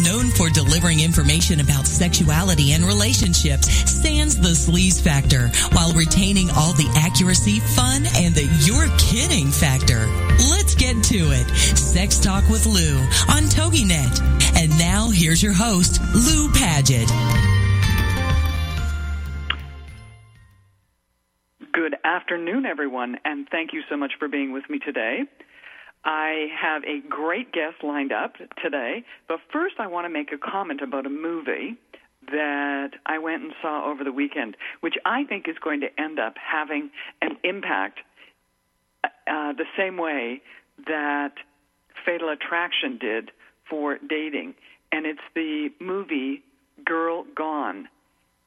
Known for delivering information about sexuality and relationships, sans the sleaze factor, while retaining all the accuracy, fun, and the you're kidding factor. Let's get to it. Sex Talk with Lou on TogiNet. And now here's your host, Lou Paget. Good afternoon, everyone, and thank you so much for being with me today. I have a great guest lined up today, but first I want to make a comment about a movie that I went and saw over the weekend, which I think is going to end up having an impact uh, the same way that Fatal Attraction did for dating. And it's the movie Girl Gone.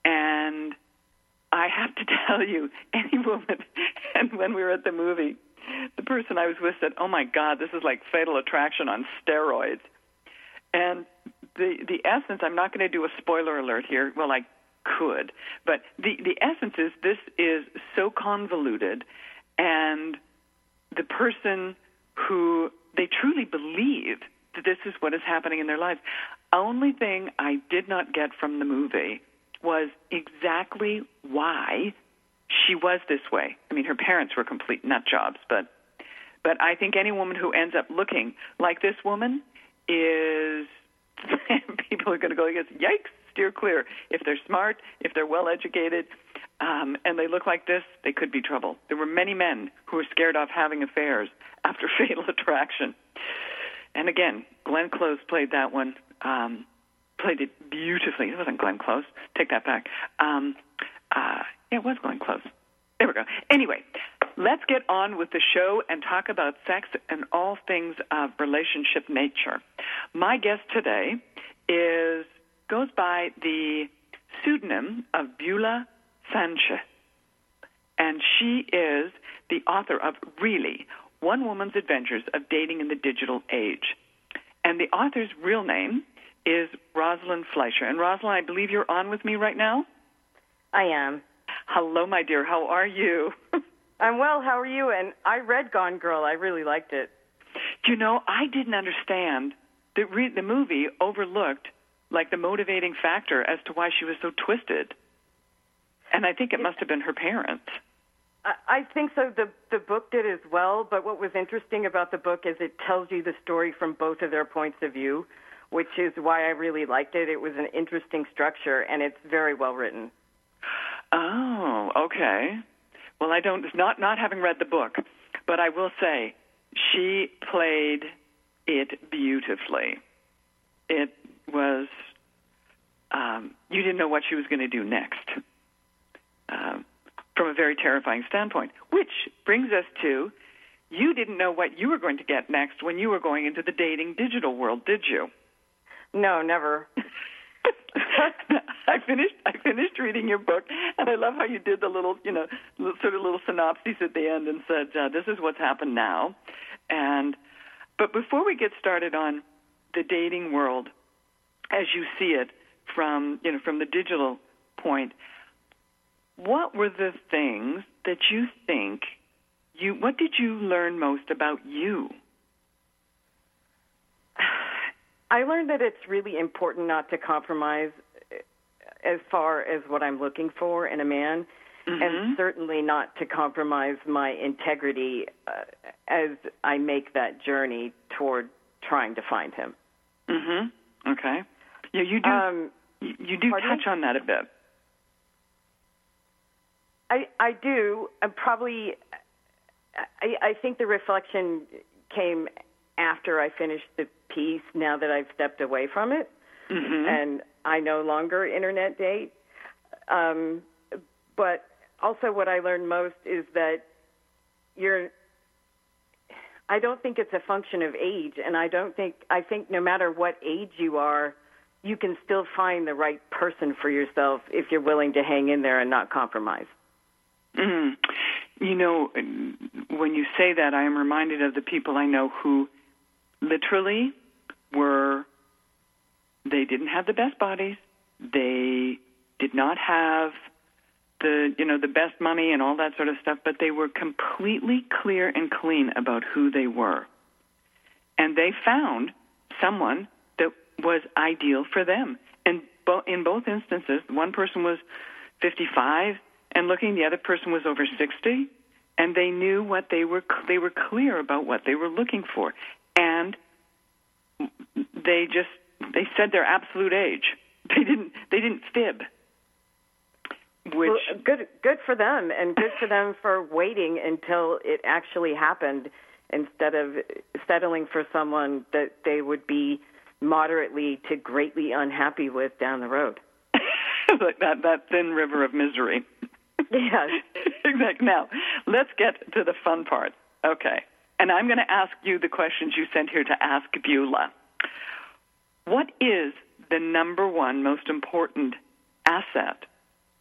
And I have to tell you, any woman, and when we were at the movie, the person I was with said, "Oh my God, this is like Fatal Attraction on steroids." And the the essence, I'm not going to do a spoiler alert here. Well, I could, but the the essence is this is so convoluted, and the person who they truly believe that this is what is happening in their lives. Only thing I did not get from the movie was exactly why she was this way. I mean, her parents were complete nut jobs, but but I think any woman who ends up looking like this woman is people are going to go, yes, yikes, steer clear. If they're smart, if they're well educated, um, and they look like this, they could be trouble. There were many men who were scared off having affairs after Fatal Attraction. And again, Glenn Close played that one. Um, played it beautifully. It wasn't Glenn Close. Take that back. Um, uh, it was going Close. There we go. Anyway, let's get on with the show and talk about sex and all things of relationship nature. My guest today is goes by the pseudonym of Beulah Sanchez, and she is the author of Really One Woman's Adventures of Dating in the Digital Age. And the author's real name is Rosalind Fleischer. And Rosalind, I believe you're on with me right now? I am. Hello, my dear. How are you? I'm well. How are you? And I read Gone Girl. I really liked it. You know, I didn't understand the re- the movie overlooked like the motivating factor as to why she was so twisted. And I think it must have been her parents. I, I think so. The the book did as well. But what was interesting about the book is it tells you the story from both of their points of view, which is why I really liked it. It was an interesting structure, and it's very well written. Oh, okay. Well, I don't not not having read the book, but I will say she played it beautifully. It was um, you didn't know what she was going to do next, um, from a very terrifying standpoint. Which brings us to you didn't know what you were going to get next when you were going into the dating digital world, did you? No, never. I finished. I finished reading your book, and I love how you did the little, you know, sort of little synopsis at the end and said, uh, "This is what's happened now." And but before we get started on the dating world, as you see it from you know from the digital point, what were the things that you think you? What did you learn most about you? I learned that it's really important not to compromise as far as what I'm looking for in a man, mm-hmm. and certainly not to compromise my integrity uh, as I make that journey toward trying to find him. Mhm. Okay. Yeah, you do. Um, you do pardon? touch on that a bit. I I do. I'm probably. I I think the reflection came after I finished the piece. Now that I've stepped away from it, Mm-hmm. and I no longer internet date. Um, but also, what I learned most is that you're. I don't think it's a function of age, and I don't think I think no matter what age you are, you can still find the right person for yourself if you're willing to hang in there and not compromise. Mm. You know, when you say that, I am reminded of the people I know who literally were, they didn't have the best bodies. They did not have the, you know, the best money and all that sort of stuff, but they were completely clear and clean about who they were. And they found someone that was ideal for them. And bo- in both instances, one person was 55 and looking, the other person was over 60, and they knew what they were they were clear about what they were looking for. And they just they said their absolute age. They didn't they didn't fib. Which well, uh, good good for them, and good for them for waiting until it actually happened instead of settling for someone that they would be moderately to greatly unhappy with down the road. like that that thin river of misery. Yes. exactly. Now, let's get to the fun part. Okay. And I'm going to ask you the questions you sent here to ask Beulah. What is the number one most important asset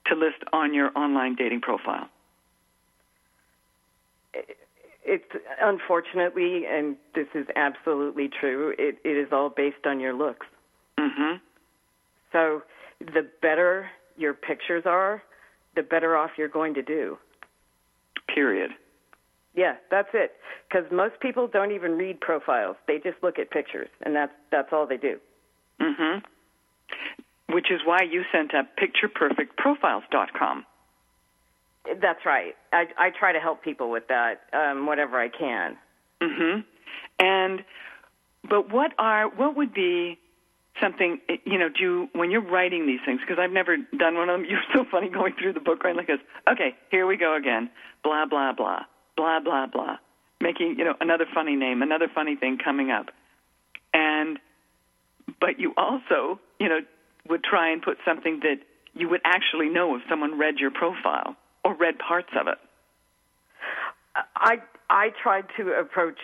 to list on your online dating profile? It's unfortunately, and this is absolutely true, it, it is all based on your looks. Mm-hmm. So the better your pictures are, the better off you're going to do. Period. Yeah, that's it. Because most people don't even read profiles; they just look at pictures, and that's that's all they do. Mm-hmm. Which is why you sent up pictureperfectprofiles.com. That's right. I, I try to help people with that, um, whatever I can. Mm-hmm. And, but what are what would be something you know? Do you when you're writing these things? Because I've never done one of them. You're so funny going through the book right like this. Okay, here we go again. Blah blah blah blah blah blah. Making you know another funny name, another funny thing coming up, and but you also you know would try and put something that you would actually know if someone read your profile or read parts of it. I I tried to approach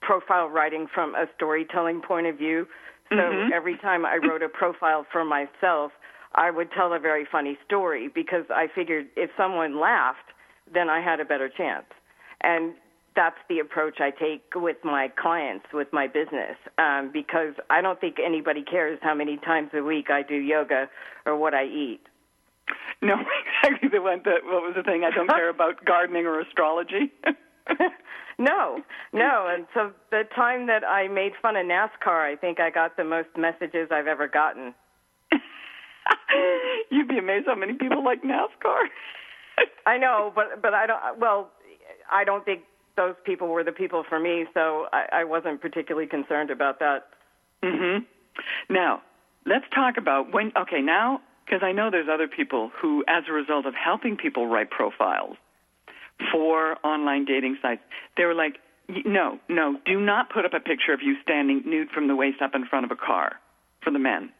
profile writing from a storytelling point of view. So Mhm. every time I wrote a profile for myself, I would tell a very funny story because I figured if someone laughed, then I had a better chance. And that's the approach I take with my clients, with my business, um, because I don't think anybody cares how many times a week I do yoga or what I eat. No, exactly the one that what was the thing I don't care about gardening or astrology. no, no. And so the time that I made fun of NASCAR, I think I got the most messages I've ever gotten. You'd be amazed how many people like NASCAR. I know, but but I don't. Well, I don't think those people were the people for me, so I, I wasn't particularly concerned about that. Mhm. Now, let's talk about when okay, now because I know there's other people who as a result of helping people write profiles for online dating sites, they were like, "No, no, do not put up a picture of you standing nude from the waist up in front of a car for the men."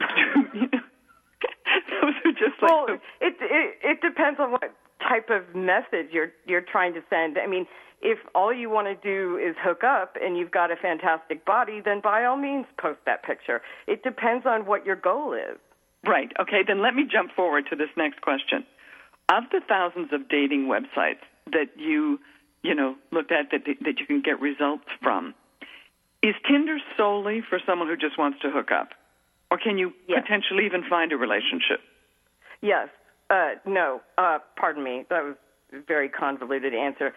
Those are just like Well, it, it it depends on what type of message you're you're trying to send. I mean, if all you want to do is hook up and you've got a fantastic body, then by all means post that picture. It depends on what your goal is. Right. Okay, then let me jump forward to this next question. Of the thousands of dating websites that you, you know, looked at that that you can get results from, is Tinder solely for someone who just wants to hook up? Or can you Yes. potentially even find a relationship? Yes. Uh, no. Uh, pardon me. That was a very convoluted answer.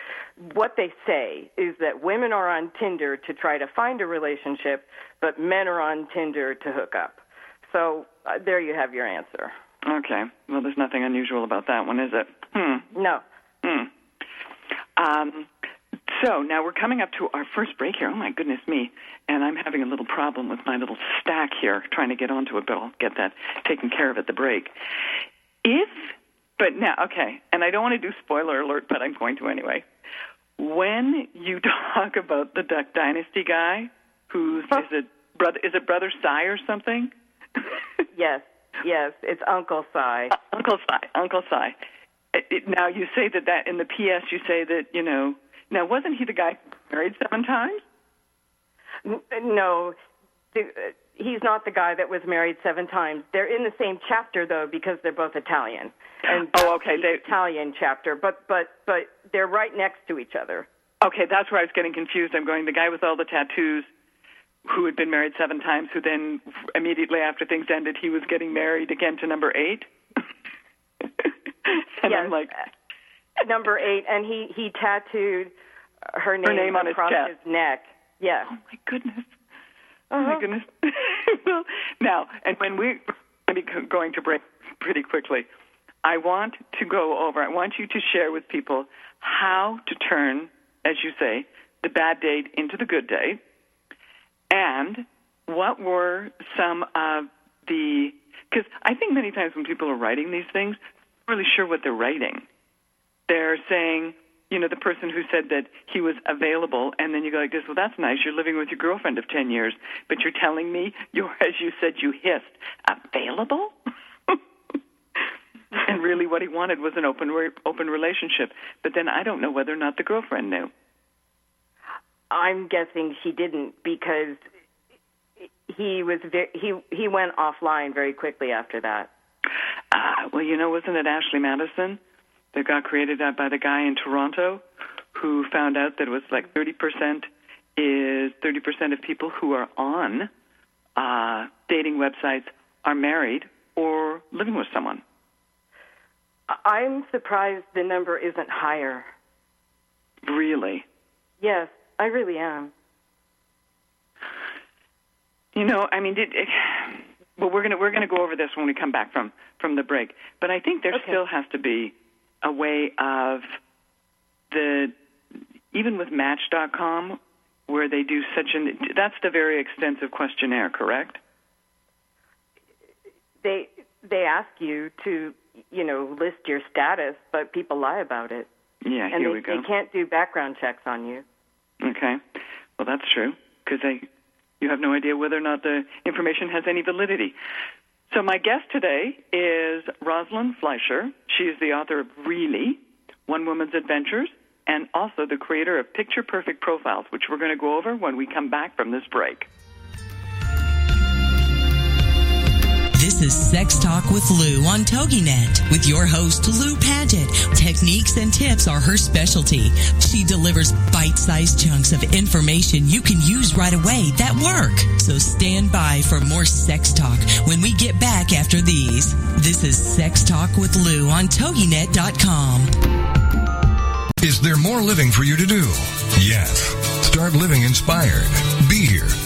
What they say is that women are on Tinder to try to find a relationship, but men are on Tinder to hook up. So uh, there you have your answer. Okay. Well, there's nothing unusual about that one, is it? Hmm. No. Hmm. Um, so now we're coming up to our first break here. Oh my goodness me! And I'm having a little problem with my little stack here, trying to get onto it, but I'll get that taken care of at the break. If, but now, okay, and I don't want to do spoiler alert, but I'm going to anyway. when you talk about the Duck Dynasty guy, who's is it brother? Is it Brother Si or something? yes, yes, it's Uncle Si. Uh, Uncle Si. Uncle Si. It, it, now you say that that in the PS you say that you know. Now wasn't he the guy married seven times? No, the, uh, he's not the guy that was married seven times. They're in the same chapter though because they're both Italian. And oh, okay, the Italian chapter, but but but they're right next to each other. Okay, that's where I was getting confused. I'm going the guy with all the tattoos who had been married seven times, who then immediately after things ended, he was getting married again to number eight. and yes. I'm like, number eight, and he he tattooed her name, her name on across his, his neck. Yeah. Oh my goodness. Uh-huh. Oh my goodness. now, and when we're going to break pretty quickly, I want to go over. I want you to share with people how to turn, as you say, the bad date into the good day and what were some of the because I think many times when people are writing these things, really sure what they're writing. They're saying, you know, the person who said that he was available, and then you go like this, well, that's nice. You're living with your girlfriend of 10 years, but you're telling me you're, as you said, you hissed, available? and really what he wanted was an open, re- open relationship. But then I don't know whether or not the girlfriend knew. I'm guessing she didn't because he was ve- he he went offline very quickly after that. Uh, well, you know, wasn't it Ashley Madison that got created by the guy in Toronto who found out that it was like 30% is 30% of people who are on uh, dating websites are married or living with someone. I'm surprised the number isn't higher. Really? Yes, I really am. You know, I mean, it, it, well, we're gonna we're gonna go over this when we come back from from the break. But I think there Okay. still has to be a way of the even with Match.com where they do such an that's the very extensive questionnaire, correct? They they ask you to you know list your status, but people lie about it, Yeah, and here they, we go. they can't do background checks on you. Okay, well that's true because they you have no idea whether or not the information has any validity. So my guest today is Rosalind Fleischer. She is the author of Really, One Woman's Adventures, and also the creator of Picture Perfect Profiles, which we're going to go over when we come back from this break. This is Sex Talk with Lou on TogiNet with your host, Lou Paget. Techniques and tips are her specialty. She delivers bite-sized chunks of information you can use right away that work. So stand by for more sex talk when we get back after these. This is Sex Talk with Lou on TogiNet.com. Is there more living for you to do? Yes. Start living inspired. Be here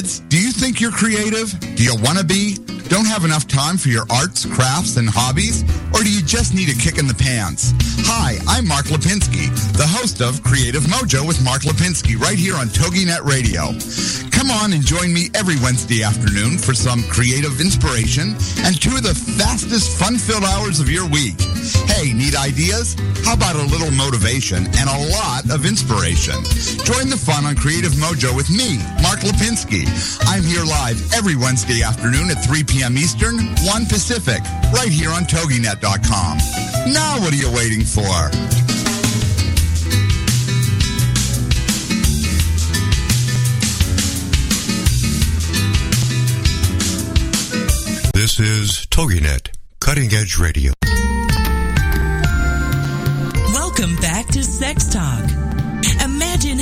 kids, do you think you're creative? Do you want to be? Don't have enough time for your arts, crafts, and hobbies? Or do you just need a kick in the pants? Hi, I'm Mark Lipinski, the host of Creative Mojo with Mark Lipinski right here on TogiNet Radio. Come on and join me every Wednesday afternoon for some creative inspiration and two of the fastest fun-filled hours of your week. Hey, need ideas? How about a little motivation and a lot of inspiration? Join the fun on Creative Mojo with me, Mark Lipinski. I'm here live every Wednesday afternoon at 3 p.m p.m. Eastern, 1 Pacific, right here on toginet.com. Now what are you waiting for? This is TogiNet, Cutting Edge Radio. Welcome back to Sex Talk.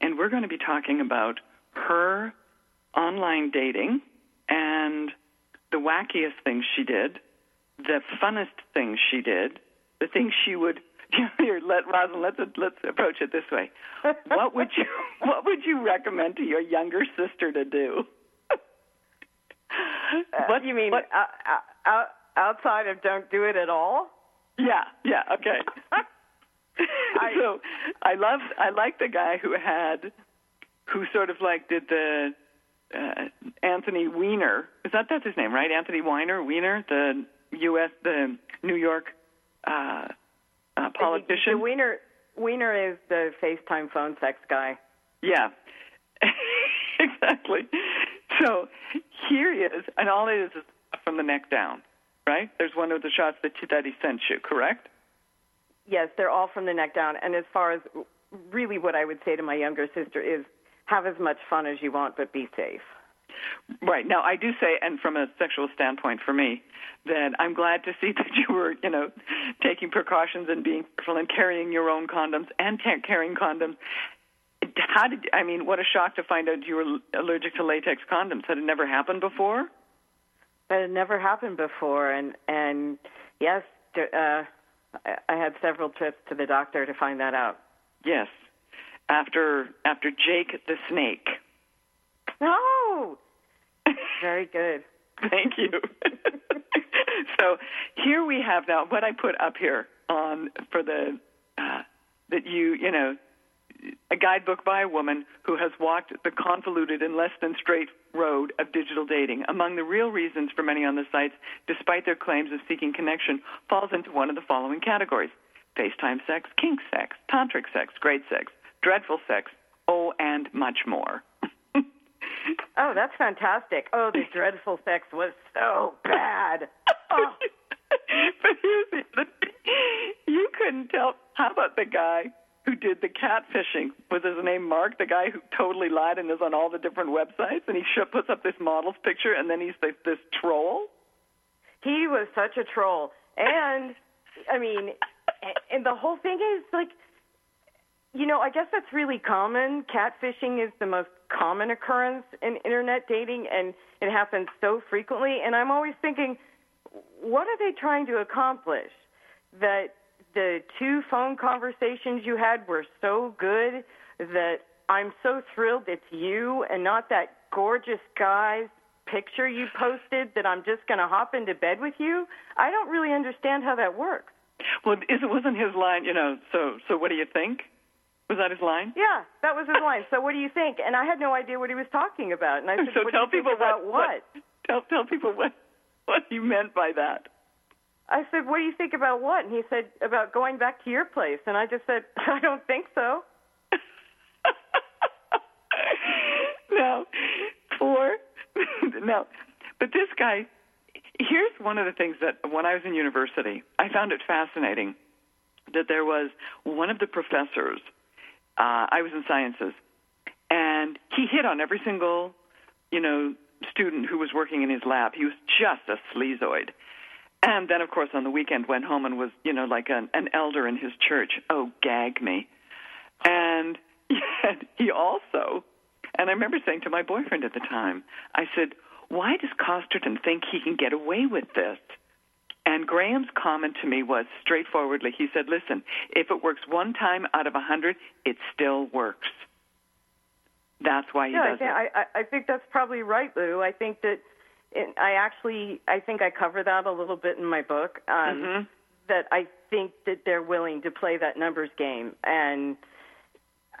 and we're going to be talking about her online dating and the wackiest things she did, the funnest things she did, the things she would. Here, let Rosalind. Let's let's approach it this way. What would you What would you recommend to your younger sister to do? what do you mean? What, uh, uh, outside of don't do it at all? Yeah, yeah, okay. I, so I love I like the guy who had who sort of like did the uh, Anthony Weiner. Is that that's his name, right? Anthony Weiner, Weiner, the U.S. the New York uh, uh, politician. The Weiner Weiner is the FaceTime phone sex guy. Yeah, exactly. So here he is, and all it is is from the neck down, right? There's one of the shots that that he sent you, correct? Yes, they're all from the neck down. And as far as really what I would say to my younger sister is have as much fun as you want, but be safe. Right. Now, I do say, and from a sexual standpoint for me, that I'm glad to see that you were, you know, taking precautions and being careful and carrying your own condoms and carrying condoms. How did, I mean, what a shock to find out you were allergic to latex condoms. Had it never happened before? That had never happened before. And, and yes, uh, I had several trips to the doctor to find that out. Yes, after after Jake the Snake. Oh, very good. Thank you. so here we have now what I put up here on for the uh, that you you know a guidebook by a woman who has walked the convoluted and less than straight road of digital dating. Among the real reasons for many on the sites, despite their claims of seeking connection, falls into one of the following categories FaceTime sex, kink sex, tantric sex, great sex, dreadful sex, oh, and much more. oh, that's fantastic. Oh, the dreadful sex was so bad. Oh. but here's the you couldn't tell. How about the guy who did the catfishing. Was his name Mark, the guy who totally lied and is on all the different websites, and he puts up this model's picture, and then he's this, this troll? He was such a troll. And, I mean, and the whole thing is like, you know, I guess that's really common. Catfishing is the most common occurrence in internet dating, and it happens so frequently. And I'm always thinking, what are they trying to accomplish? That the two phone conversations you had were so good that I'm so thrilled it's you and not that gorgeous guy's picture you posted that I'm just going to hop into bed with you. I don't really understand how that works. Well, it wasn't his line, you know. So, so what do you think? Was that his line? Yeah, that was his line. So, what do you think? And I had no idea what he was talking about. And I said, so what tell people about what, what? Tell tell people what what you meant by that. I said, "What do you think about what?" And he said, "About going back to your place." And I just said, "I don't think so." no, for no, but this guy. Here's one of the things that when I was in university, I found it fascinating that there was one of the professors. Uh, I was in sciences, and he hit on every single, you know, student who was working in his lab. He was just a sleazoid. And then, of course, on the weekend, went home and was, you know, like an, an elder in his church. Oh, gag me. And yet he also, and I remember saying to my boyfriend at the time, I said, why does Costerton think he can get away with this? And Graham's comment to me was straightforwardly, he said, listen, if it works one time out of a hundred, it still works. That's why he yeah, does I, it. I, I think that's probably right, Lou. I think that it, I actually, I think I cover that a little bit in my book. Um, mm-hmm. That I think that they're willing to play that numbers game, and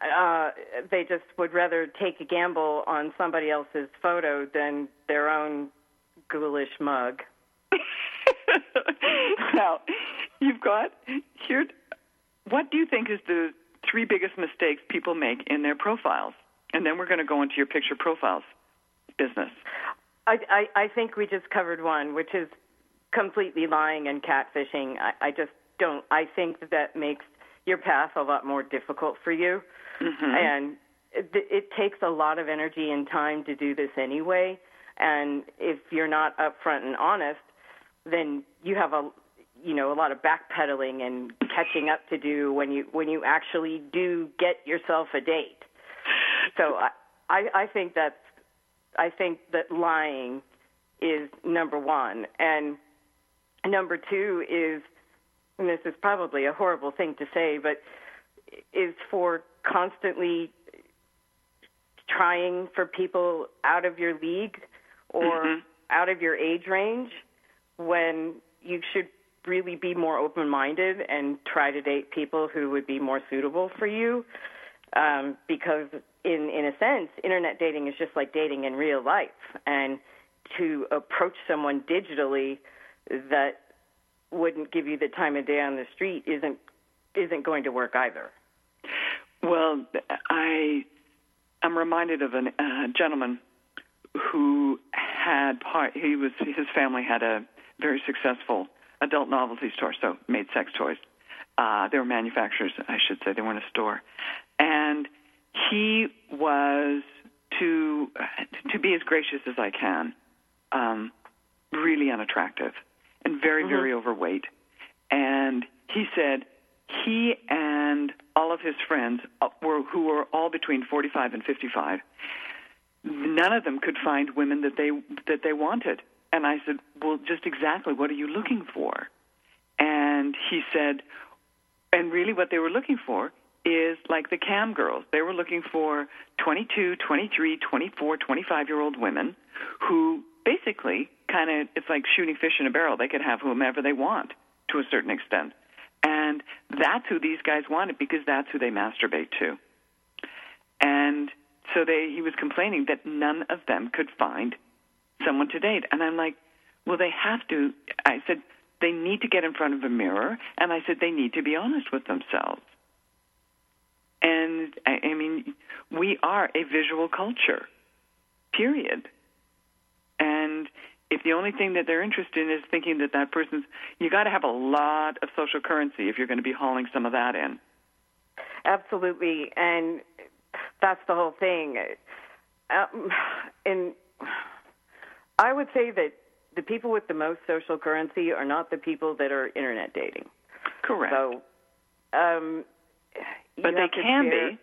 uh, they just would rather take a gamble on somebody else's photo than their own ghoulish mug. now, you've got here. What do you think is the three biggest mistakes people make in their profiles? And then we're going to go into your picture profiles business. I, I, I think we just covered one, which is completely lying and catfishing. I, I just don't. I think that, that makes your path a lot more difficult for you, Mm-hmm. and it, it takes a lot of energy and time to do this anyway. And if you're not upfront and honest, then you have a you know a lot of backpedaling and catching up to do when you when you actually do get yourself a date. So I I, I think that's I think that lying is number one, and number two is and this is probably a horrible thing to say, but is for constantly trying for people out of your league or Mhm. out of your age range when you should really be more open minded and try to date people who would be more suitable for you. Um, because in in a sense, internet dating is just like dating in real life, and to approach someone digitally that wouldn't give you the time of day on the street isn't isn't going to work either. Well, I am reminded of a uh, gentleman who had part. He was his family had a very successful adult novelty store, so made sex toys. Uh, they were manufacturers, I should say. They weren't a store, and he was to to be as gracious as I can. Um, really unattractive and very very overweight, and he said he and all of his friends uh, were who were all between 45 and 55 none of them could find women that they that they wanted. And i said well just exactly what are you looking for? And he said and really what they were looking for is like the cam girls they were looking for 22 23 24 25 year old women who basically kind of it's like shooting fish in a barrel they could have whomever they want to a certain extent and that's who these guys wanted because that's who they masturbate to. And so they he was complaining that none of them could find someone to date. And I'm like, well, they have to. I said they need to get in front of a mirror, and I said they need to be honest with themselves. And I, I mean, we are a visual culture, period. And if the only thing that they're interested in is thinking that that person's, you got to have a lot of social currency if you're going to be hauling some of that in. Absolutely, and that's the whole thing. Um, and I would say that the people with the most social currency are not the people that are internet dating. Correct. So, um, but they can be.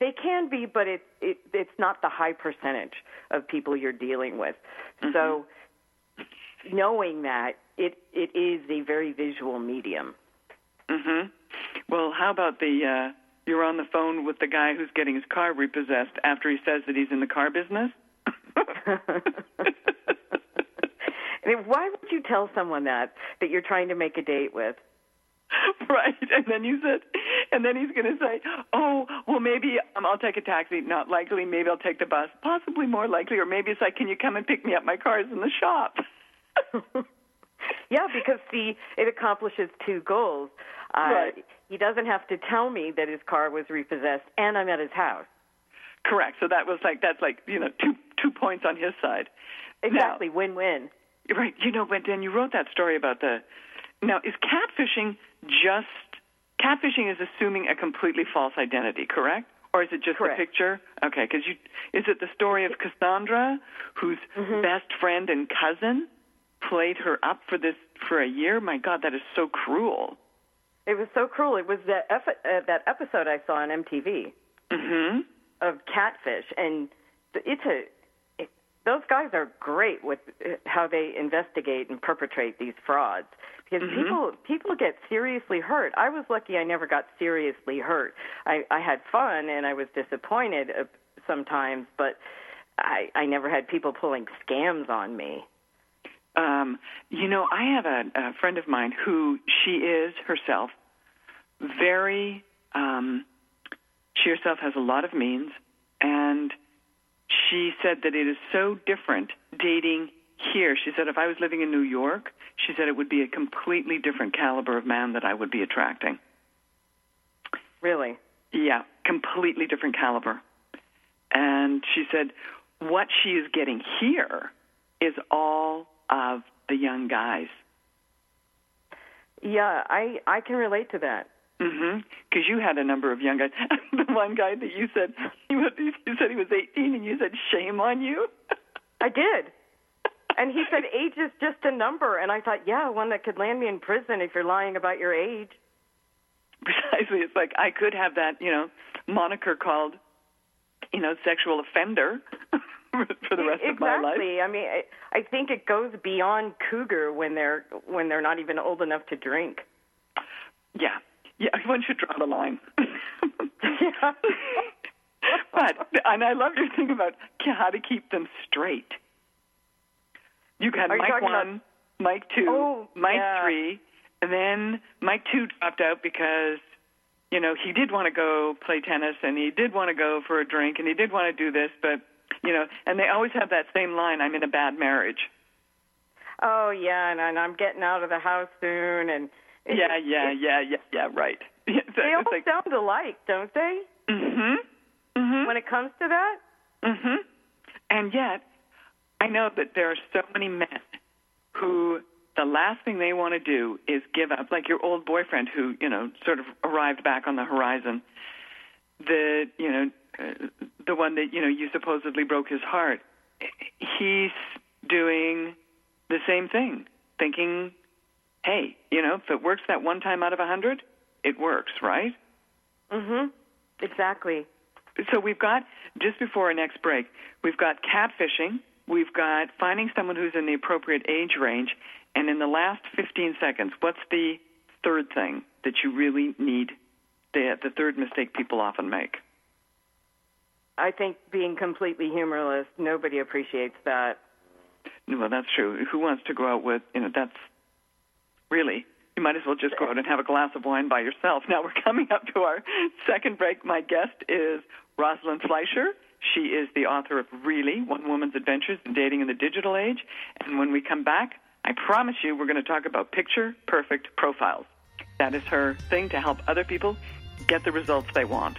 They can be, but it, it it's not the high percentage of people you're dealing with. So, knowing that it it is a very visual medium. Hmm Well, how about the uh, you're on the phone with the guy who's getting his car repossessed after he says that he's in the car business? Why would you tell someone that that you're trying to make a date with? right. And then you said, and then he's going to say, oh, well, maybe um, I'll take a taxi. Not likely. Maybe I'll take the bus. Possibly more likely. Or maybe it's like, can you come and pick me up? My car's in the shop. Yeah, because see, it accomplishes two goals. Uh, Right. He doesn't have to tell me that his car was repossessed, and I'm at his house. Correct. So that was like that's like you know two two points on his side. Exactly, win-win. Right. You know, but then you wrote that story about the. Now, is catfishing just catfishing is assuming a completely false identity, correct? Or is it just Correct. a picture? Okay, because you is it the story of Cassandra, whose Mm-hmm. best friend and cousin played her up for this for a year? My God, that is so cruel. It was so cruel. It was that epi- uh, that episode I saw on MTV hmm of Catfish, and it's a. Those guys are great with uh, how they investigate and perpetrate these frauds because people people get seriously hurt. I was lucky; I never got seriously hurt. I, I had fun and I was disappointed uh, sometimes, but I I never had people pulling scams on me. Um, you know, I have a, a friend of mine who she is herself very. Um, she herself has a lot of means, and she said that it is so different dating here, she said, if I was living in New York, she said it would be a completely different caliber of man that I would be attracting. Really? Yeah, completely different caliber. And she said, what she is getting here is all of the young guys. Yeah, I I can relate to that. Mm-hmm. Because you had a number of young guys. the one guy that you said he was, you said he was 18, and you said shame on you. I did. And he said age is just a number, and I thought, yeah, one that could land me in prison if you're lying about your age. Precisely, it's like I could have that, you know, moniker called, you know, sexual offender for the rest exactly. of my life. Exactly. I mean, I, I think it goes beyond cougar when they're when they're not even old enough to drink. Yeah, yeah. One should draw the line. yeah. but and I love your thing about how to keep them straight. You got Are you Mike talking one, about- Mike two, Oh, Mike yeah. three, and then Mike two dropped out because you know he did want to go play tennis and he did want to go for a drink and he did want to do this, but you know, and they always have that same line: "I'm in a bad marriage." Oh yeah, and, and I'm getting out of the house soon, and Yeah, yeah, yeah, yeah, yeah. Right. They all like, sound alike, don't they? mm-hmm, mm-hmm. When it comes to that. Mm hmm And yet, I know that there are so many men who the last thing they want to do is give up, like your old boyfriend who, you know, sort of arrived back on the horizon. The, you know, uh, the one that, you know, you supposedly broke his heart. He's doing the same thing, thinking, hey, you know, if it works that one time out of a hundred, it works, right? Mm-hmm. Exactly. so we've got just before our next break, we've got catfishing, we've got finding someone who's in the appropriate age range, and in the last 15 seconds, what's the third thing that you really need? The the third mistake people often make. I think being completely humorless, nobody appreciates that. Well, that's true. Who wants to go out with you know? That's really. You might as well just go out and have a glass of wine by yourself. Now we're coming up to our second break. My guest is Rosalind Fleischer. She is the author of Really One Woman's Adventures in Dating in the Digital Age. And when we come back, I promise you we're going to talk about picture perfect profiles. That is her thing to help other people get the results they want.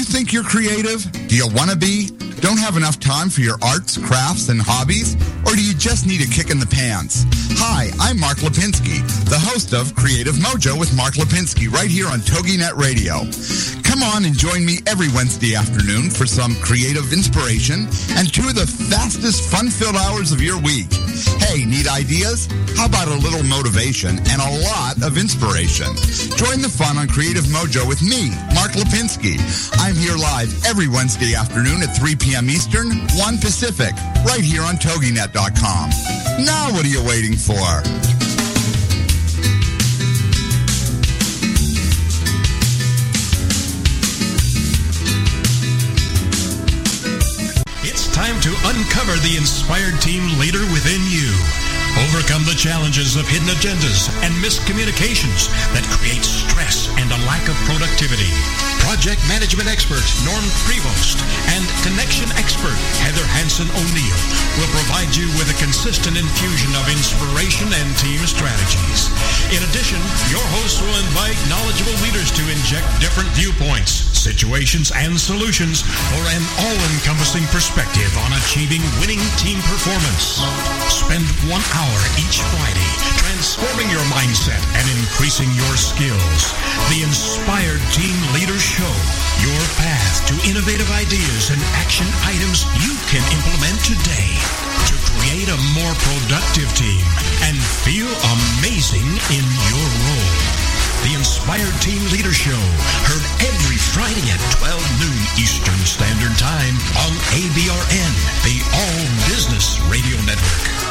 think you're creative? Do you want to be? Don't have enough time for your arts, crafts, and hobbies? Or do you just need a kick in the pants? Hi, I'm Mark Lipinski, the host of Creative Mojo with Mark Lipinski right here on TogiNet Radio. Come on and join me every Wednesday afternoon for some creative inspiration and two of the fastest fun-filled hours of your week. Hey, need ideas? How about a little motivation and a lot of inspiration? Join the fun on Creative Mojo with me, Mark Lipinski. I'm here live every Wednesday afternoon at 3 p.m. Eastern, 1 Pacific, right here on TogiNet.com. Now what are you waiting for? It's time to uncover the inspired team leader within you. Overcome the challenges of hidden agendas and miscommunications that create stress and a lack of productivity. Project management expert Norm Prevost and connection expert Heather Hansen O'Neill will provide you with a consistent infusion of inspiration and team strategies. In addition, your hosts will invite knowledgeable leaders to inject different viewpoints, situations, and solutions for an all-encompassing perspective on achieving winning team performance. Spend one hour each Friday transforming your mindset and increasing your skills. The Inspired Team Leader Show, your path to innovative ideas and action items you can implement today to create a more productive team and feel amazing in your role. The Inspired Inspired Team Leader Show, heard every Friday at 12 noon Eastern Standard Time on ABRN, the All Business Radio Network.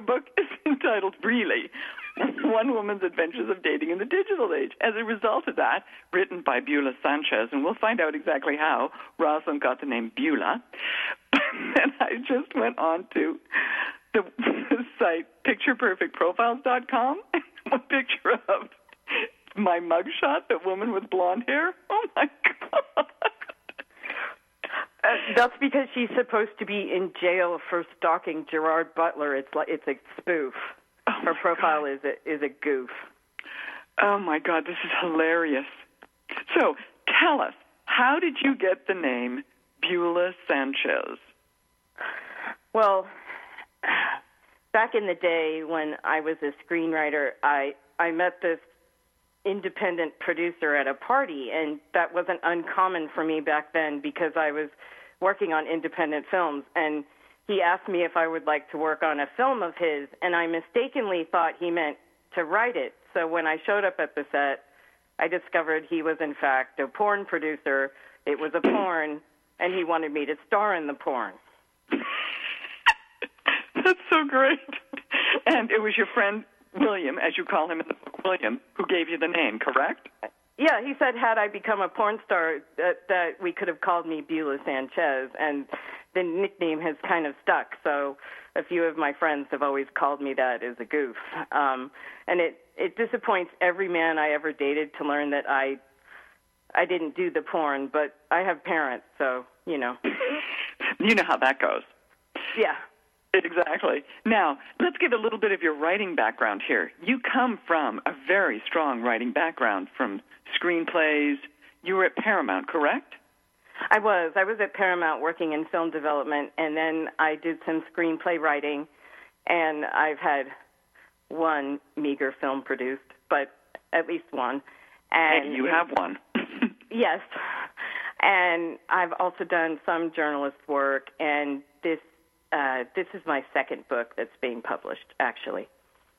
her book is entitled "Really." One Woman's Adventures of Dating in the Digital Age. As a result of that, written by Beulah Sanchez, and we'll find out exactly how Rosalind got the name Beulah. and I just went on to the, the site pictureperfectprofiles.com. One picture of my mugshot, the woman with blonde hair. Oh my god. Uh, that's because she's supposed to be in jail for stalking Gerard Butler. It's like it's a spoof. Oh Her profile God. is a is a goof. Oh my god, this is hilarious. So, tell us, how did you get the name Beulah Sanchez? Well, back in the day when I was a screenwriter, I I met this independent producer at a party, and that wasn't uncommon for me back then because I was working on independent films. And he asked me if I would like to work on a film of his, and I mistakenly thought he meant to write it. So when I showed up at the set, I discovered he was in fact a porn producer. It was a porn, and he wanted me to star in the porn. That's so great. And it was your friend William, as you call him in the book, William, who gave you the name, correct? Yeah, he said had I become a porn star that that we could have called me Beulah Sanchez, and the nickname has kind of stuck. So a few of my friends have always called me that as a goof, um, and it it disappoints every man I ever dated to learn that I I didn't do the porn, but I have parents, so you know. You know how that goes. Yeah. Exactly. Now, let's get a little bit of your writing background here. You come from a very strong writing background from screenplays. You were at Paramount, correct? I was. I was at Paramount working in film development, and then I did some screenplay writing, and I've had one meager film produced, but at least one. And And you have one. Yes. And I've also done some journalist work, and this uh, this is my second book that's being published, actually.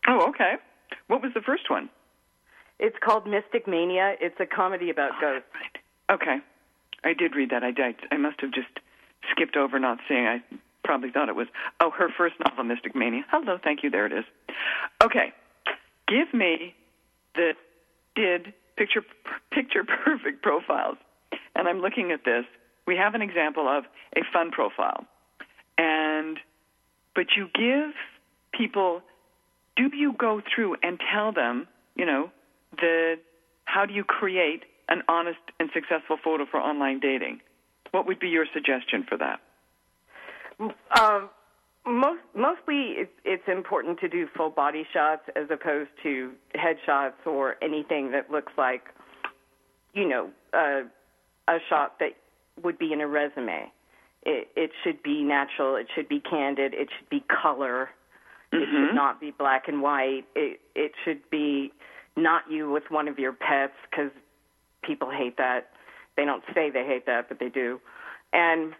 oh, okay. What was the first one? It's called Mystic Mania. It's a comedy about ghosts. Right. Okay. I did read that. I did. I must have just skipped over not seeing. I probably thought it was oh her first novel, Mystic Mania. Hello, thank you. There it is. Okay. Give me the did picture picture perfect profiles. And I'm looking at this. We have an example of a fun profile. And but you give people do you go through and tell them, you know, the how do you create an honest and successful photo for online dating? What would be your suggestion for that? Um, most, mostly, it's, it's important to do full body shots as opposed to headshots or anything that looks like, you know, uh, a shot that would be in a resume. It, it should be natural. It should be candid. It should be color. It should not be black and white. It it should be not you with one of your pets because people hate that. They don't say they hate that, but they do. And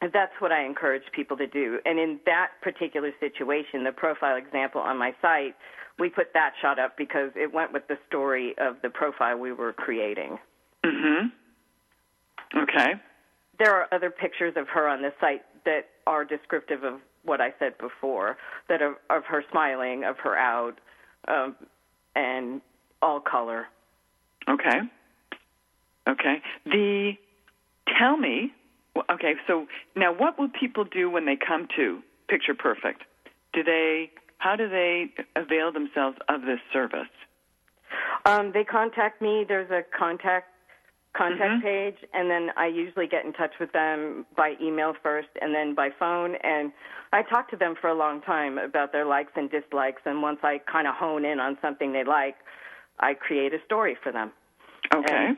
that's what I encourage people to do. And in that particular situation, the profile example on my site, we put that shot up because it went with the story of the profile we were creating. Mhm. Okay. There are other pictures of her on the site that are descriptive of what I said before, that are of her smiling, of her out, um, and all color. Okay. Okay. The tell me. Okay. So now, what will people do when they come to Picture Perfect? Do they? How do they avail themselves of this service? Um, they contact me. There's a contact contact Mhm. page, and then I usually get in touch with them by email first, and then by phone. And I talk to them for a long time about their likes and dislikes. And once I kind of hone in on something they like, I create a story for them. Okay. And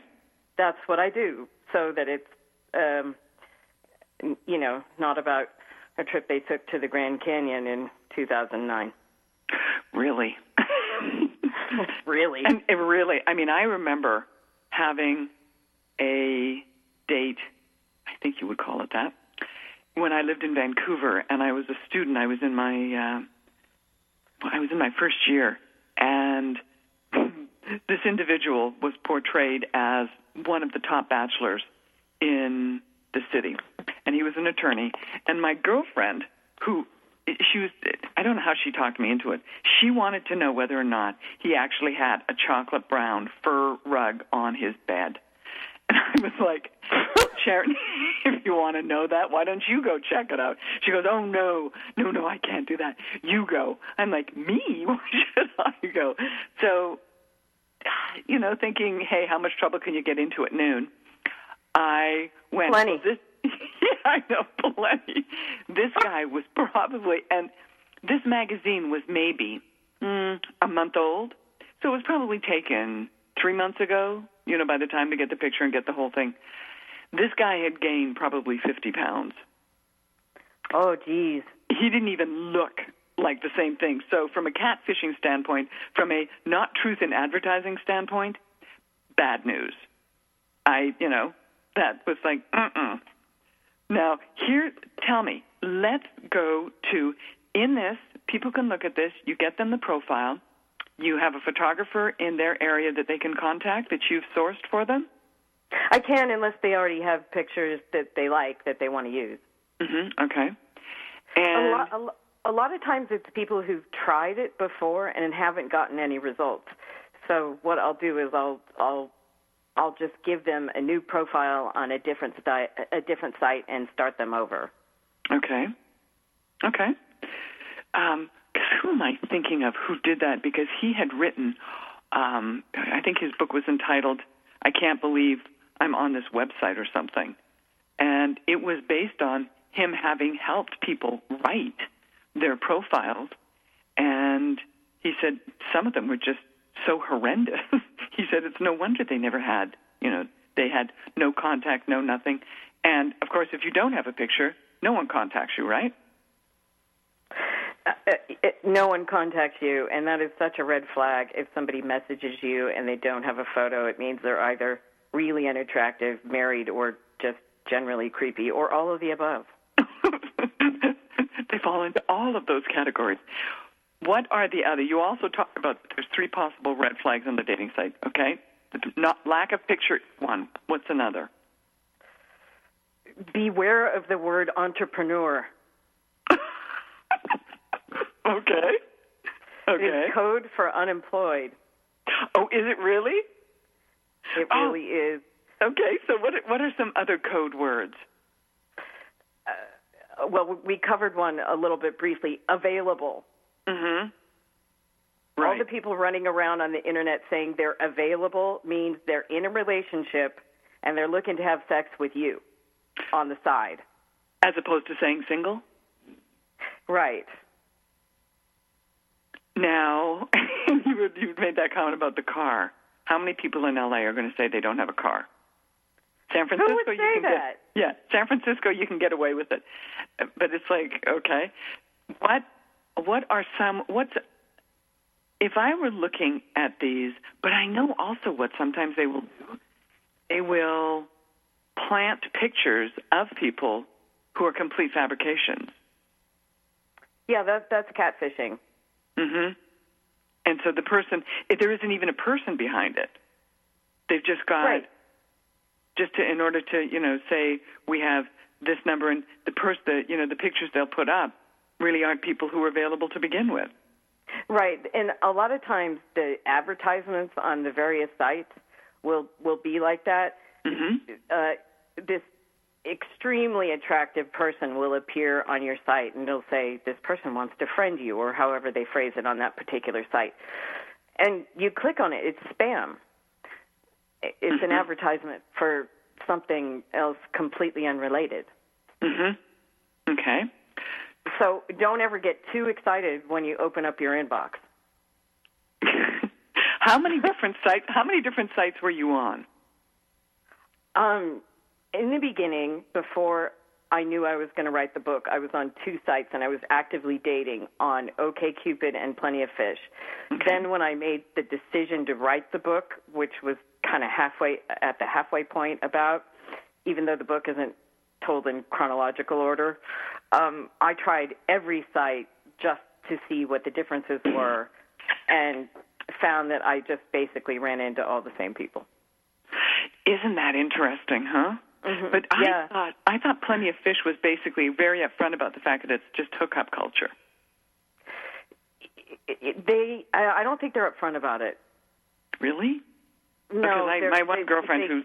that's what I do, so that it's, um, you know, not about a trip they took to the Grand Canyon in 2009. Really? Really? And it really, I mean, I remember having a date, I think you would call it that, when I lived in Vancouver and I was a student. I was in my, uh, I was in my first year, and this individual was portrayed as one of the top bachelors in the city, and he was an attorney. And my girlfriend, who she was, I don't know how she talked me into it. She wanted to know whether or not he actually had a chocolate brown fur rug on his bed. And I was like, Sharon, if you want to know that, why don't you go check it out? She goes, Oh no, no, no, I can't do that. You go. I'm like, Me? Why should I go? So, you know, thinking, hey, how much trouble can you get into at noon? I went. Plenty. "Well, this, yeah, I know, plenty. This guy was probably, and this magazine was maybe mm, a month old, so it was probably taken three months ago. You know, by the time to get the picture and get the whole thing, this guy had gained probably fifty pounds. oh, geez. He didn't even look like the same thing. So, from a catfishing standpoint, from a not truth in advertising standpoint, bad news. I, you know, that was like, uh-uh. Now, here, tell me, let's go to, in this, people can look at this, you get them the profile, you have a photographer in their area that they can contact that you've sourced for them. I can unless they already have pictures that they like that they want to use. hmm okay. A And lot, a, lo- a lot of times it's people who've tried it before and haven't gotten any results. So what I'll do is I'll I'll I'll just give them a new profile on a different site a different site and start them over. Okay. Okay. Um, who am I thinking of who did that? Because he had written, um, I think his book was entitled "I Can't Believe I'm on This Website" or something, and it was based on him having helped people write their profiles, and he said some of them were just so horrendous. he said it's no wonder they never had, you know, they had no contact, no nothing, and of course, if you don't have a picture, no one contacts you, right? Uh, it, no one contacts you, and that is such a red flag. If somebody messages you and they don't have a photo, it means they're either really unattractive, married, or just generally creepy, or all of the above. they fall into all of those categories. What are the other? You also talk about there's three possible red flags on the dating site. Okay, not lack of picture. One. What's another? Beware of the word entrepreneur. Okay. Okay. It's code for unemployed. Oh, is it really? It Oh. really is. Okay. So what? What are some other code words? Uh, Well, we covered one a little bit briefly. Available. Mm-hmm. All Right. the people running around on the internet saying they're available means they're in a relationship and they're looking to have sex with you on the side. As opposed to saying single. Right. Now, you you made that comment about the car. How many people in LA are going to say they don't have a car? San Francisco, would you can that? get yeah. San Francisco, you can get away with it, but it's like okay, what what are some what's if I were looking at these, but I know also what sometimes they will do. They will plant pictures of people who are complete fabrications. Yeah, that, that's catfishing. Hmm And so the person, if there isn't even a person behind it, they've just got Right. just to in order to you know say we have this number and the person, the you know the pictures they'll put up really aren't people who are available to begin with. Right, and a lot of times the advertisements on the various sites will will be like that. Mm-hmm. Uh, this extremely attractive person will appear on your site, and they'll say this person wants to friend you, or however they phrase it on that particular site. And you click on it; it's spam. it's an advertisement for something else completely unrelated. Mhm. Okay. So don't ever get too excited when you open up your inbox. how many different sites? How many different sites were you on? Um, in the beginning, before I knew I was going to write the book, I was on two sites and I was actively dating on OKCupid and Plenty of Fish. Okay. Then, when I made the decision to write the book, which was kind of halfway at the halfway point about, even though the book isn't told in chronological order, um, I tried every site just to see what the differences were, and found that I just basically ran into all the same people. Isn't that interesting, huh? Mhm. But I Yeah. thought I thought Plenty of Fish was basically very upfront about the fact that it's just hookup culture. They, I, I don't think they're upfront about it. Really? No, because I, my one they- girlfriend they- who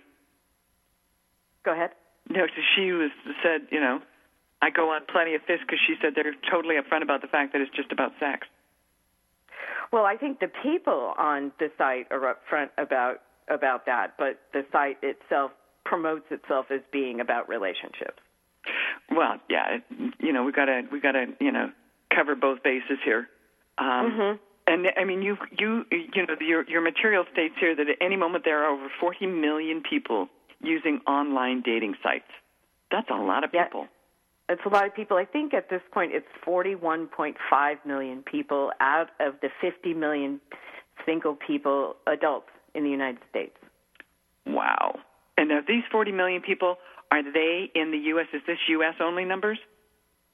Go ahead. no, so she was said, you know, I go on Plenty of Fish because she said they're totally upfront about the fact that it's just about sex. Well, I think the people on the site are upfront about about that, but the site itself promotes itself as being about relationships. Well, yeah, you know, we gotta we gotta you know cover both bases here. Um, Mhm. And I mean, you you you know your your material states here that at any moment there are over 40 million people using online dating sites. That's a lot of Yeah. people. It's a lot of people. I think at this point it's 41.5 million people out of the 50 million single people, adults in the United States. Wow. And are these 40 million people are they in the U.S. Is this U.S. only numbers?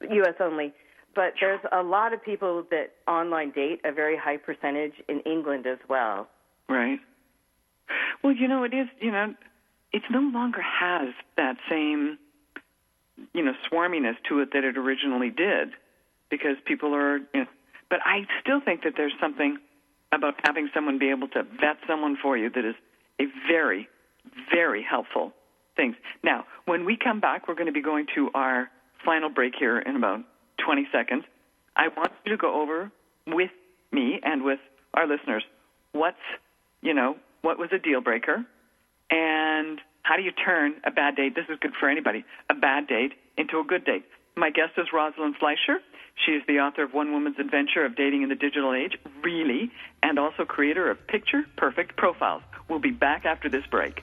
U.S. only. But there's a lot of people that online date, a very high percentage in England as well. Right. Well, you know, it is, you know, it no longer has that same, you know, swarminess to it that it originally did because people are, you know, but I still think that there's something about having someone be able to vet someone for you that is a very, very helpful things. Now, when we come back, we're going to be going to our final break here in about 20 seconds. I want you to go over with me and with our listeners what's, you know, what was a deal breaker and how do you turn a bad date, this is good for anybody, a bad date into a good date. My guest is Rosalind Fleischer. She is the author of One Woman's Adventure of Dating in the Digital Age, really, and also creator of Picture Perfect Profiles. We'll be back after this break.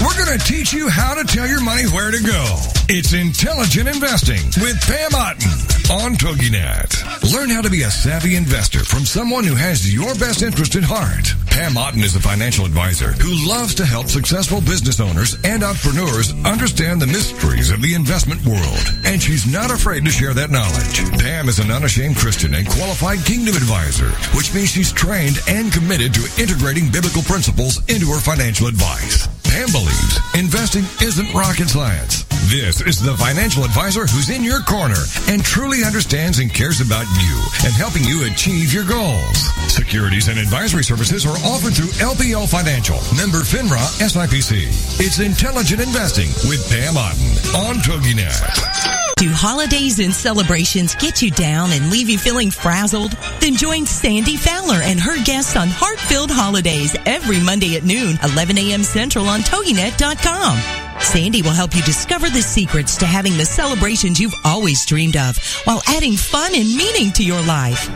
We're going to teach you how to tell your money where to go. It's Intelligent Investing with Pam Otten on TogiNet. Learn how to be a savvy investor from someone who has your best interest at heart. Pam Otten is a financial advisor who loves to help successful business owners and entrepreneurs understand the mysteries of the investment world. And she's not afraid to share that knowledge. Pam is an unashamed Christian and qualified kingdom advisor, which means she's trained and committed to integrating biblical principles into her financial advice. Pam believes investing isn't rocket science. This is the financial advisor who's in your corner and truly understands and cares about you and helping you achieve your goals. Securities and advisory services are offered through LPL Financial, member FINRA SIPC. It's intelligent investing with Pam Otten on TogiNet. Do holidays and celebrations get you down and leave you feeling frazzled? Then join Sandy Fowler and her guests on Heart-Filled Holidays every Monday at noon, 11 a.m. Central on TogiNet.com. Sandy will help you discover the secrets to having the celebrations you've always dreamed of while adding fun and meaning to your life.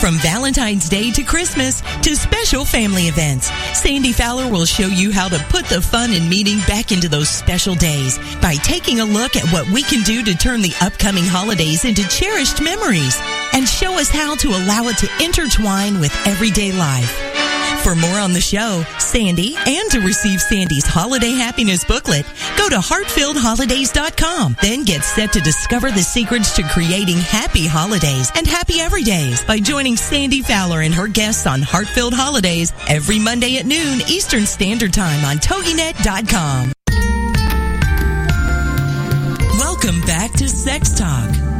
From Valentine's Day to Christmas to special family events, Sandy Fowler will show you how to put the fun and meaning back into those special days by taking a look at what we can do to turn the upcoming holidays into cherished memories and show us how to allow it to intertwine with everyday life. For more on the show, Sandy, and to receive Sandy's holiday happiness booklet, go to heartfilledholidays.com. Then get set to discover the secrets to creating happy holidays and happy everydays by joining Sandy Fowler and her guests on Heartfilled Holidays every Monday at noon Eastern Standard Time on TogiNet.com. Welcome back to Sex Talk.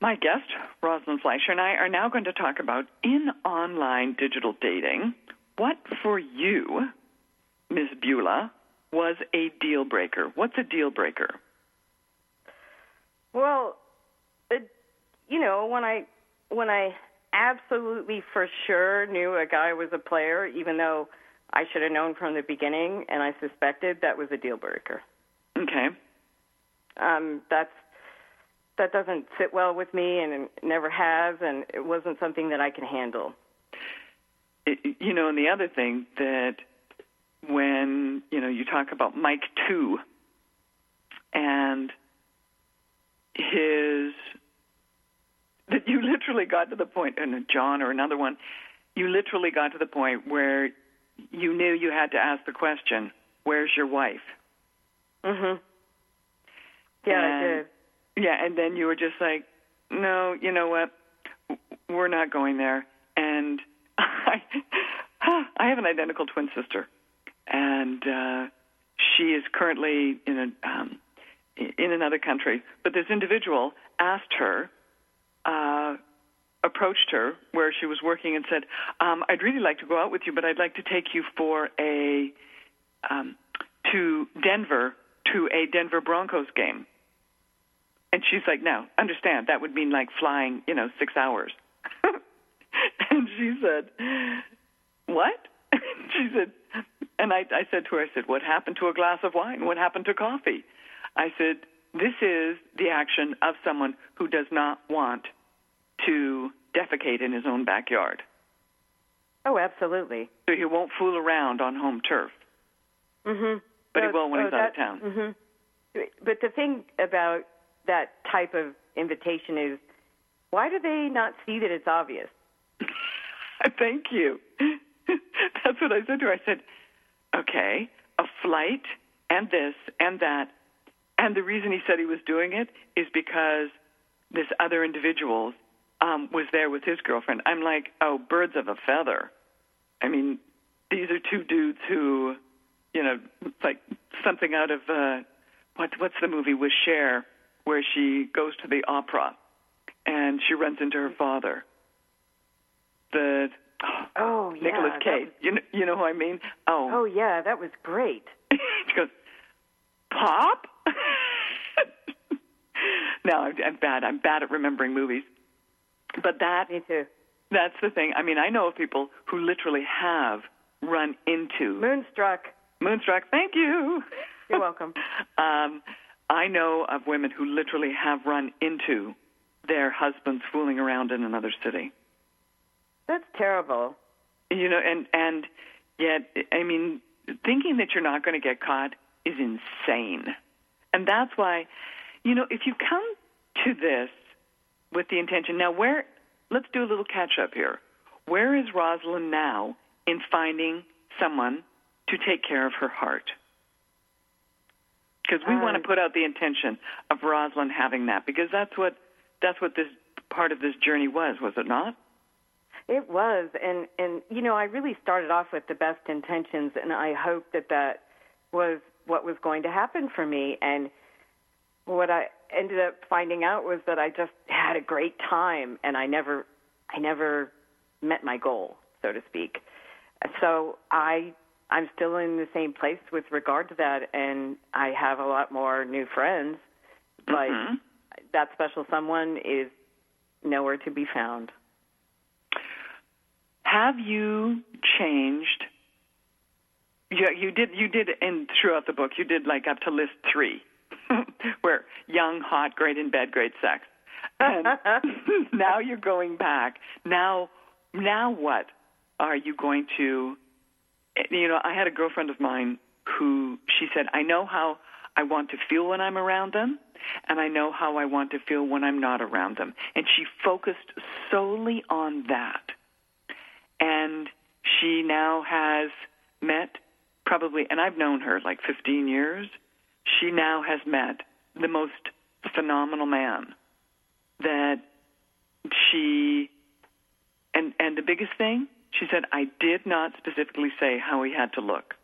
My guest, Rosalind Fleischer, and I are now going to talk about in online digital dating. What for you, Ms. Beulah, was a deal breaker? What's a deal breaker? Well, it, you know, when I when I absolutely for sure knew a guy was a player, even though I should have known from the beginning, and I suspected that was a deal breaker. Okay. Um, that's that doesn't sit well with me, and never has, and it wasn't something that I can handle. It, you know, and the other thing that when you know you talk about Mike Two and his that you literally got to the point, and John or another one, you literally got to the point where you knew you had to ask the question, "Where's your wife?" Mhm. Yeah, and, I did. Yeah, and then you were just like, "No, you know what? We're not going there." And I, I have an identical twin sister, and uh, she is currently in a um, in another country. But this individual asked her, uh, approached her where she was working, and said, um, "I'd really like to go out with you, but I'd like to take you for a um, to Denver to a Denver Broncos game." And she's like, "No, understand that would mean like flying, you know, six hours." and she said, "What?" she said, and I, I said to her, "I said, what happened to a glass of wine? What happened to coffee?" I said, "This is the action of someone who does not want to defecate in his own backyard. Oh, absolutely. So he won't fool around on home turf, Mhm. but he Oh, will when oh, he's out of that- town." Mhm. But the thing about that type of invitation is, why do they not see that it's obvious? Thank you. That's what I said to her. I said, okay, a flight and this and that. And the reason he said he was doing it is because this other individual um, was there with his girlfriend. I'm like, oh, birds of a feather. I mean, these are two dudes who, you know, like something out of uh, what what's the movie with Cher where she goes to the opera and she runs into her father. The Oh, yeah. Nicolas Cage. was- You know, you know who I mean? Oh, oh, yeah, that was great. she goes, Pop? no, I'm, I'm bad. I'm bad at remembering movies. But that Me too. that's the thing. I mean, I know of people who literally have run into Moonstruck. Moonstruck. Thank you. You're welcome. um, I know of women who literally have run into their husbands fooling around in another city. That's terrible. You know, and and yet, I mean, thinking that you're not going to get caught is insane, and that's why, you know, if you come to this with the intention now, where let's do a little catch up here. Where is Rosalind now in finding someone to take care of her heart? Because we want Um, to put out the intention of Rosalind having that, because that's what that's what this part of this journey was, was it not? It was, and and you know, I really started off with the best intentions, and I hoped that that was what was going to happen for me. And what I ended up finding out was that I just had a great time, and I never, I never met my goal, so to speak. So I, I'm still in the same place with regard to that, and I have a lot more new friends, but Mhm. that special someone is nowhere to be found. Have you changed Yeah, you did. You did, and throughout the book, you did like up to list three, where young, hot, great in bed, great sex. And now you're going back. Now, now what are you going to? You know, I had a girlfriend of mine who she said, "I know how I want to feel when I'm around them, and I know how I want to feel when I'm not around them." And she focused solely on that, and she now has met probably, and I've known her like 15 years, she now has met the most phenomenal man that she, and, and the biggest thing, she said, I did not specifically say how he had to look.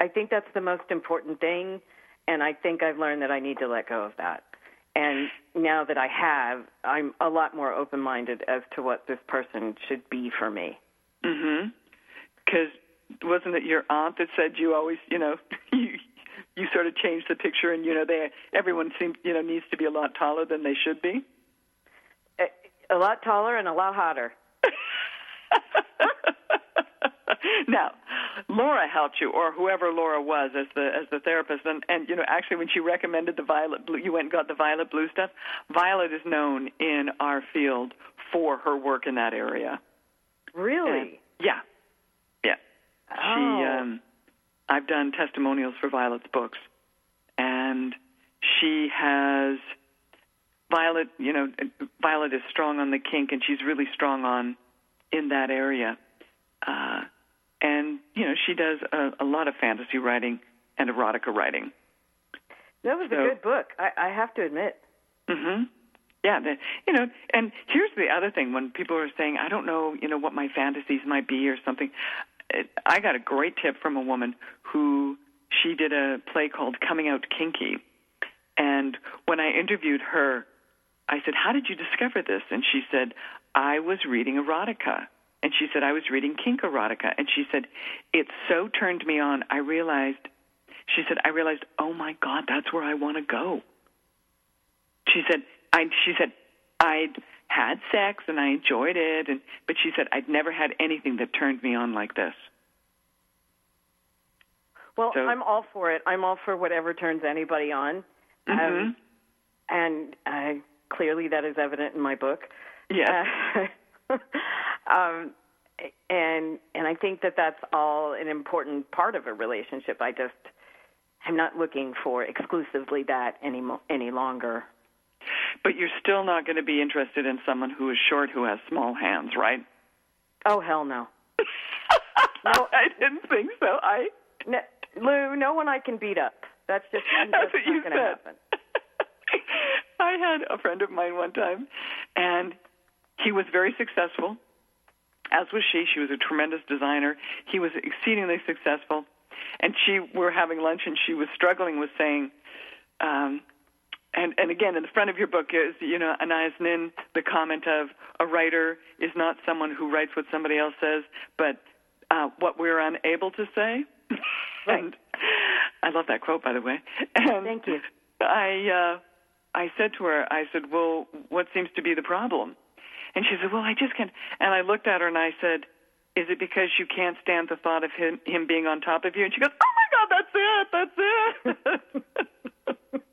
I think that's the most important thing, and I think I've learned that I need to let go of that. And now that I have, I'm a lot more open minded as to what this person should be for me. Mm hmm. Because wasn't it your aunt that said you always, you know, you you sort of changed the picture, and you know, they everyone seems, you know, needs to be a lot taller than they should be. A, a lot taller and a lot hotter. now, Laura helped you, or whoever Laura was as the as the therapist, and and you know, actually, when she recommended the violet blue, you went and got the violet blue stuff. Violet is known in our field for her work in that area. Really? And, yeah, yeah. Oh. She, um, I've done testimonials for Violet's books, and she has Violet. You know, Violet is strong on the kink, and she's really strong on in that area. Uh, and you know, she does a, a lot of fantasy writing and erotica writing. That was So- a good book. I, I have to admit. Mm-hmm. Yeah, the, you know, and here's the other thing: when people are saying, "I don't know, you know, what my fantasies might be" or something, it, I got a great tip from a woman who she did a play called "Coming Out Kinky," and when I interviewed her, I said, "How did you discover this?" And she said, "I was reading erotica." And she said, I was reading kink erotica. And she said, it so turned me on, I realized, she said, I realized, oh my God, that's where I want to go. She said, I, she said, I'd had sex and I enjoyed it, and but she said I'd never had anything that turned me on like this. Well, So- I'm all for it. I'm all for whatever turns anybody on. Mhm. Um, and uh, clearly that is evident in my book. Yes. Uh, um, and and I think that that's all an important part of a relationship. I just I'm not looking for exclusively that any any longer. But you're still not going to be interested in someone who is short who has small hands, right? Oh hell no. no, I didn't think so. I no Lou, no one I can beat up. That's just That's that's what you said. happen. I had a friend of mine one time, and he was very successful, as was she. She was a tremendous designer. He was exceedingly successful, and she we were having lunch, and she was struggling with saying, um, and and again in the front of your book is you know Anais Nin the comment of a writer is not someone who writes what somebody else says, but uh, what we're unable to say. and I love that quote by the way. And Thank you. I uh, I said to her, I said, well, what seems to be the problem? And she said, well, I just can't. And I looked at her and I said, is it because you can't stand the thought of him him being on top of you? And she goes, oh my God, that's it, that's it.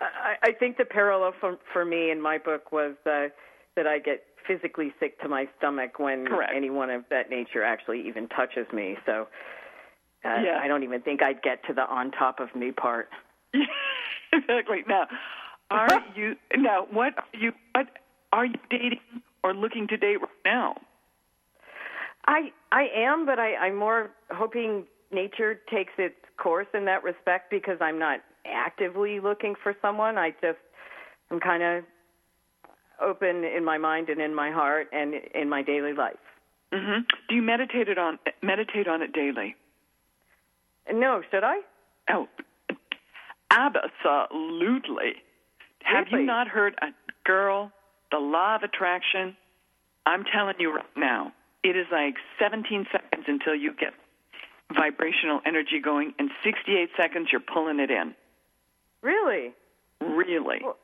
I, I think the parallel for for me in my book was uh, that I get physically sick to my stomach when Correct. anyone of that nature actually even touches me. So uh, Yeah. I don't even think I'd get to the on top of me part. exactly. Now, are you now? What are you? What are you dating or looking to date right now? I I am, but I, I'm more hoping nature takes its course in that respect because I'm not actively looking for someone. I just I'm kind of open in my mind and in my heart and in my daily life. hmm Do you meditate it on meditate on it daily? No, should I? Oh, absolutely. Have you not heard a girl, the law of attraction? I'm telling you right now, it is like 17 seconds until you get vibrational energy going, and 68 seconds you're pulling it in. Really? Really. Well,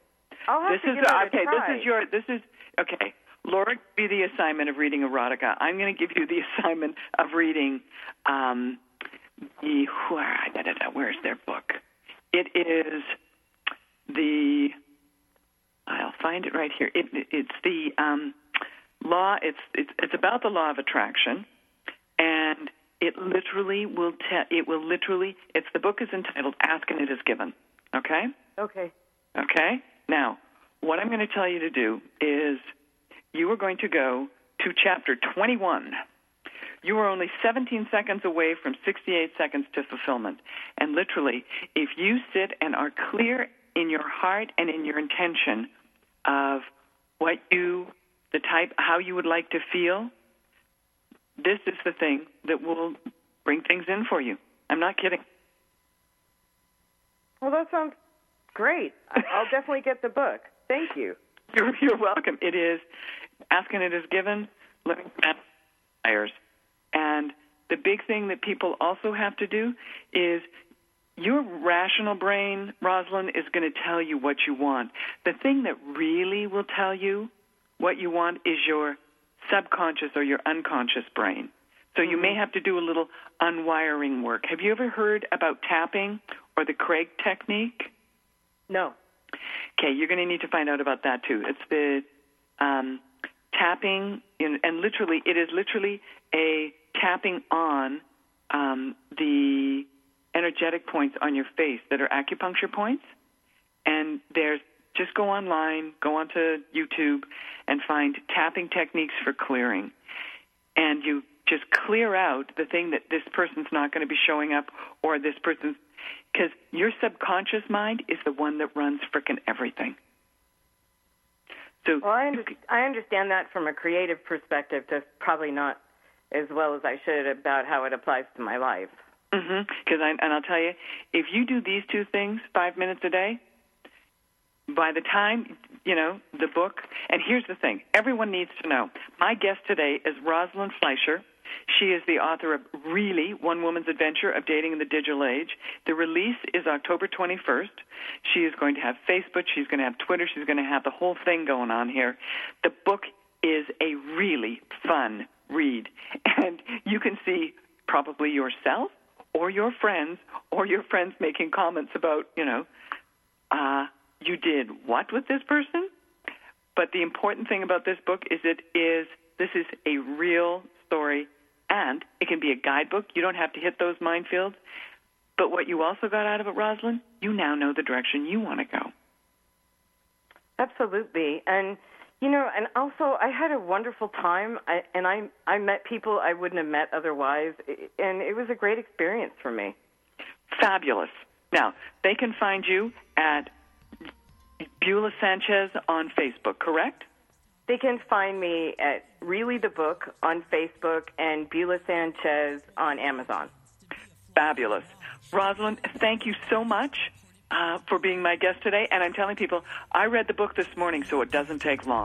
I'll have this to is give it a okay. try. This is your. This is okay. Laura, give you the assignment of reading erotica. I'm going to give you the assignment of reading um, the where's their book? It is the I'll find it right here. It, it's the um, law. It's it's it's about the law of attraction, and it literally will tell. It will literally. It's the book is entitled "Ask and It Is Given." Okay. Okay. Okay. Now, what I'm going to tell you to do is, you are going to go to chapter 21. You are only 17 seconds away from 68 seconds to fulfillment. And literally, if you sit and are clear in your heart and in your intention of what you, the type, how you would like to feel, this is the thing that will bring things in for you. I'm not kidding. Well, that sounds great. I'll definitely get the book. Thank you. You're, you're welcome. It is Ask and It Is Given, living fires. And the big thing that people also have to do is your rational brain, Rosalind, is going to tell you what you want. The thing that really will tell you what you want is your subconscious or your unconscious brain. So you may have to do a little unwiring work. Have you ever heard about tapping or the Craig technique? No. Okay, you're going to need to find out about that too. It's the um, tapping, in, and literally, it is literally a tapping on um, the energetic points on your face that are acupuncture points. And there's just go online, go onto YouTube, and find tapping techniques for clearing. And you just clear out the thing that this person's not going to be showing up, or this person's because your subconscious mind is the one that runs frickin' everything. So well, I, under- I understand that from a creative perspective, just probably not as well as I should about how it applies to my life. Because mm-hmm. and I'll tell you, if you do these two things five minutes a day, by the time you know the book, and here's the thing: everyone needs to know. My guest today is Rosalind Fleischer. She is the author of Really One Woman's Adventure of Dating in the Digital Age. The release is October 21st. She is going to have Facebook, she's going to have Twitter, she's going to have the whole thing going on here. The book is a really fun read, and you can see probably yourself or your friends or your friends making comments about, you know, uh, you did what with this person? But the important thing about this book is it is this is a real story and it can be a guidebook. You don't have to hit those minefields. But what you also got out of it, Rosalind, you now know the direction you want to go. Absolutely. And you know, and also I had a wonderful time I, and I I met people I wouldn't have met otherwise and it was a great experience for me. Fabulous. Now, they can find you at Beulah Sanchez on Facebook, correct? They can find me at Really the Book on Facebook and Beulah Sanchez on Amazon. Fabulous. Rosalind, thank you so much uh, for being my guest today. And I'm telling people, I read the book this morning, so it doesn't take long.